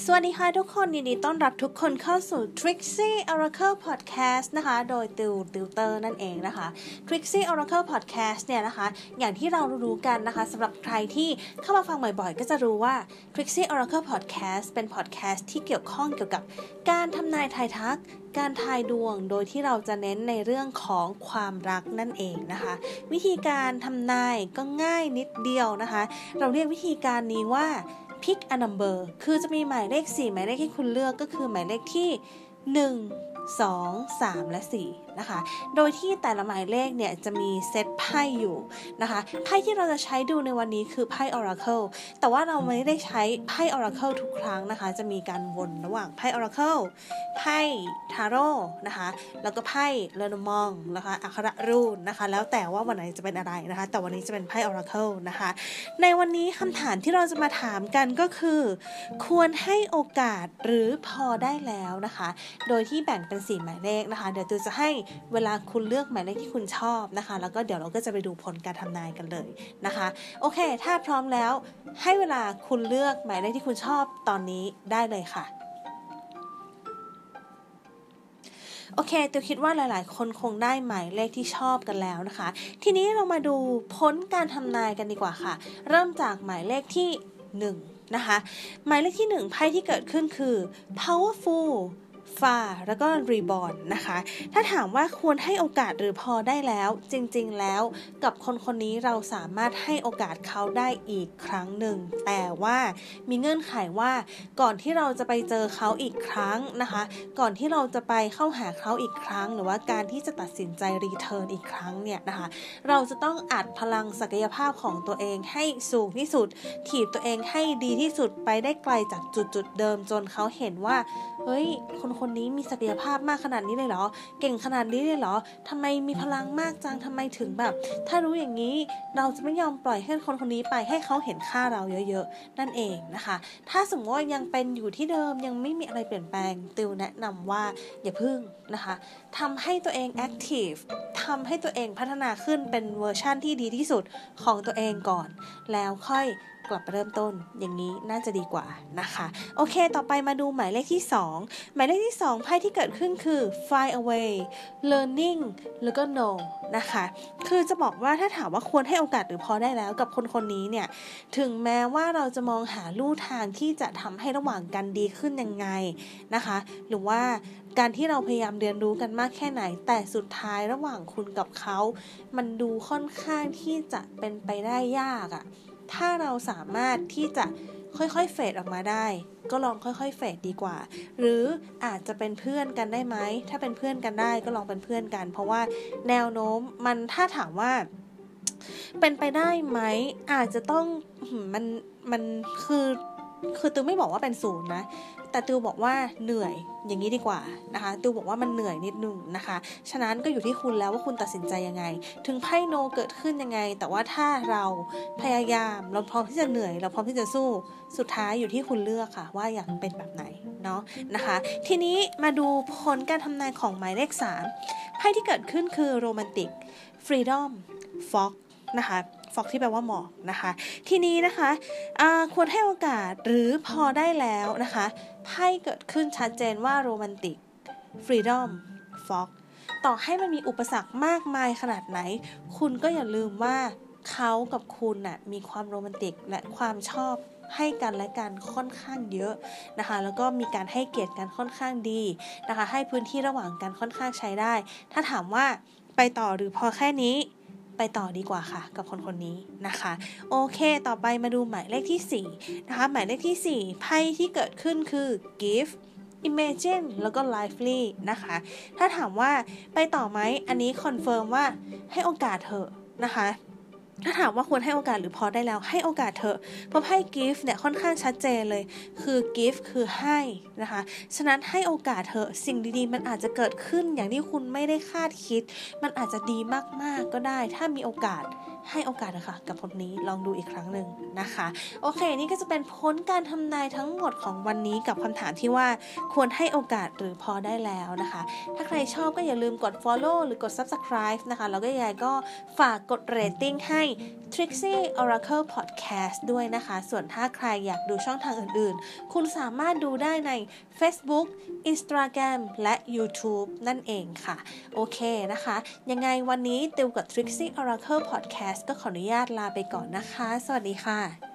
สวัสดีค่ะทุกคนยินดีต้อนรับทุกคนเข้าสู่ Trixie Oracle Podcast นะคะ โดยติวติวเตอร์นั่นเองนะคะ Trixie Oracle Podcast เนี่ยนะคะ อย่างที่เรารู้กันนะคะสำหรับใครที่เข้ามาฟังบ่อยๆ ก็จะรู้ว่า Trixie Oracle Podcast เป็น podcast ที่เกี่ยวข้องเกี่ยวกับการทำนายทายทักการทายดวงโดยที่เราจะเน้นในเรื่องของความรักนั่นเองนะคะ วิธีการทำนายก็ง่ายนิดเดียวนะคะ เราเรียกวิธีการนี้ว่า pick a number คือจะมีหมายเลข 4 หมายเลขที่คุณเลือกก็คือหมายเลขที่ 1 2 3 และ 4 นะคะ โดยที่แต่ละหมายเลขเนี่ยจะมีเซตไพ่อยู่นะคะ ไพ่ที่เราจะใช้ดูในวันนี้คือไพ่ Oracle แต่ว่าเราไม่ได้ใช้ไพ่ Oracle ทุกครั้งนะคะ จะมีการวนระหว่างไพ่ Oracle ไพ่ทาโร่นะคะ แล้วก็ไพ่เลนมองนะคะ อัคระรูนนะคะ แล้วแต่ว่าวันไหนจะเป็นอะไรนะคะ แต่วันนี้จะเป็นไพ่ Oracle นะคะ ในวันนี้คำถามที่เราจะมาถามกันก็คือ ควรให้โอกาสหรือพอได้แล้วนะคะ โดยที่แบ่งเป็น4หมายเลขนะคะ เดี๋ยวตูจะให้เวลาคุณเลือกหมายเลขที่คุณชอบนะคะ แล้วก็เดี๋ยวเราก็จะไปดูผลการทำนายกันเลยนะคะ โอเค ถ้าพร้อมแล้วให้เวลาคุณเลือกหมายเลขที่คุณชอบตอนนี้ได้เลยค่ะโอเคติวคิดว่าหลายๆ คนคงได้หมายเลขที่ชอบกันแล้วนะคะ ทีนี้เรามาดูพ้นการทำนายกันดีกว่าค่ะ เริ่มจากหมายเลขที่ 1 นะคะ หมายเลขที่ 1 ไพ่ที่เกิดขึ้นคือ powerful ฟาแล้วก็รีบอร์นนะคะ ถ้าถามว่าควรให้โอกาสหรือพอได้แล้ว จริงๆแล้วกับคนคนนี้เราสามารถให้โอกาสเขาได้อีกครั้งหนึ่ง แต่ว่ามีเงื่อนไขว่าก่อนที่เราจะไปเจอเขาอีกครั้งนะคะ ก่อนที่เราจะไปเข้าหาเขาอีกครั้ง หรือว่าการที่จะตัดสินใจรีเทิร์นอีกครั้งเนี่ยนะคะ เราจะต้องอัดพลังศักยภาพของตัวเองให้สูงที่สุด ถีบตัวเองให้ดีที่สุดไปได้ไกลจากจุดจุดเดิมจนเขาเห็นว่า เฮ้ยคนคนนี้มีศักยภาพมากขนาดนี้เลยเหรอ เก่งขนาดนี้เลยเหรอทำไมมีพลังมากจังทำไมถึงแบบ ถ้ารู้อย่างนี้เราจะไม่ยอมปล่อยให้คนคนนี้ไปให้เขาเห็นค่าเราเยอะๆ นั่นเองนะคะ ถ้าสมมติว่ายังเป็นอยู่ที่เดิมยังไม่มีอะไรเปลี่ยนแปลงติวแนะนำว่าอย่าพึ่งนะคะทำให้ตัวเองแอคทีฟทำให้ตัวเองพัฒนาขึ้นเป็นเวอร์ชั่นที่ดีที่สุดของตัวเองก่อน แล้วค่อยกลับไปเริ่มต้นอย่างนี้น่าจะดีกว่านะคะ โอเค ต่อไปมาดูหมายเลขที่ 2 หมายเลขที่ 2 ไพ่ที่เกิดขึ้นคือ fly away learning แล้วก็ no นะคะ คือจะบอกว่าถ้าถามว่าควรให้โอกาสหรือพอได้แล้วกับคนคนนี้เนี่ย ถึงแม้ว่าเราจะมองหาลู่ทางที่จะทำให้ระหว่างกันดีขึ้นยังไงนะคะ หรือว่าการที่เราพยายามเรียนรู้กันมากแค่ไหน แต่สุดท้ายระหว่างคุณกับเขา มันดูค่อนข้างที่จะเป็นไปได้ยากอะ ถ้าเราสามารถที่จะค่อยๆเฟดออกมาได้ ก็ลองค่อยๆเฟดดีกว่า หรืออาจจะเป็นเพื่อนกันได้ไหม ถ้าเป็นเพื่อนกันได้ก็ลองเป็นเพื่อนกัน เพราะว่าแนวโน้มมันถ้าถามว่า เป็นไปได้ไหม อาจจะต้องมันมันคือ คือตูไม่บอกว่าเป็นศูนย์นะ แต่ตูบอกว่าเหนื่อยอย่างนี้ดีกว่านะคะตูบอกว่ามันเหนื่อยนิดนึงนะคะ ฉะนั้นก็อยู่ที่คุณแล้วว่าคุณตัดสินใจยังไง ถึงไพ่โนเกิดขึ้นยังไง แต่ว่าถ้าเราพยายามเราพร้อมที่จะเหนื่อยเราพร้อมที่จะสู้สุดท้ายอยู่ที่คุณเลือกค่ะ ว่าอยากเป็นแบบไหนเนาะนะคะ ทีนี้มาดูผลการทำนายของหมายเลข3ไพ่ที่เกิดขึ้นคือโรแมนติกfreedom fog นะคะ fog ที่แปลว่าหมอกนะคะ ทีนี้นะคะควรให้โอกาสหรือพอได้แล้วนะคะไพ่เกิดขึ้นชัดเจนว่า romantic freedom fog ต่อให้มันมีอุปสรรคมากมายขนาดไหน คุณก็อย่าลืมว่าเขากับคุณน่ะมีความโรแมนติกและความชอบให้กันและกันค่อนข้างเยอะนะคะ แล้วก็มีการให้เกียรติกันค่อนข้างดีนะคะ ให้พื้นที่ระหว่างกันค่อนข้างใช้ได้ ถ้าถามว่าไปต่อหรือพอแค่นี้ ไปต่อดีกว่าค่ะ กับคนคนนี้นะคะ โอเค ต่อไปมาดูหมายเลขที่ 4 นะคะ หมายเลขที่ 4 ไพ่ที่เกิดขึ้นคือ gift imagine แล้วก็ lively นะคะ ถ้าถามว่าไปต่อไหมอันนี้ confirm ว่าให้โอกาสเถอะนะคะ ถ้าถามว่าควรให้โอกาสหรือพอได้แล้วให้โอกาสเถอะเพราะไพ่ gift เนี่ยค่อนข้างชัดเจนเลย คือ gift คือให้นะคะ ฉะนั้นให้โอกาสเถอะสิ่งดีๆ มันอาจจะเกิดขึ้นอย่างที่คุณไม่ได้คาดคิด มันอาจจะดีมากๆก็ได้ ถ้ามีโอกาส ให้โอกาสนะคะกับผลนี้ลองดูอีกครั้งหนึ่งนะคะ โอเค นี่ก็จะเป็นผลการทำนายทั้งหมดของวันนี้กับคำถามที่ว่าควรให้โอกาสหรือพอได้แล้วนะคะ ถ้าใครชอบก็อย่าลืมกด follow หรือกด subscribe นะคะ แล้วก็ยายก็ฝากกด rating ให้ Trixie Oracle Podcast ด้วยนะคะ ส่วนถ้าใครอยากดูช่องทางอื่นๆ คุณสามารถดูได้ใน Facebook Instagram และ YouTube นั่นเองค่ะ โอเคนะคะ ยังไงวันนี้ติวกับ Trixie Oracle Podcast ก็ขออนุญาตลาไปก่อนนะคะ สวัสดีค่ะ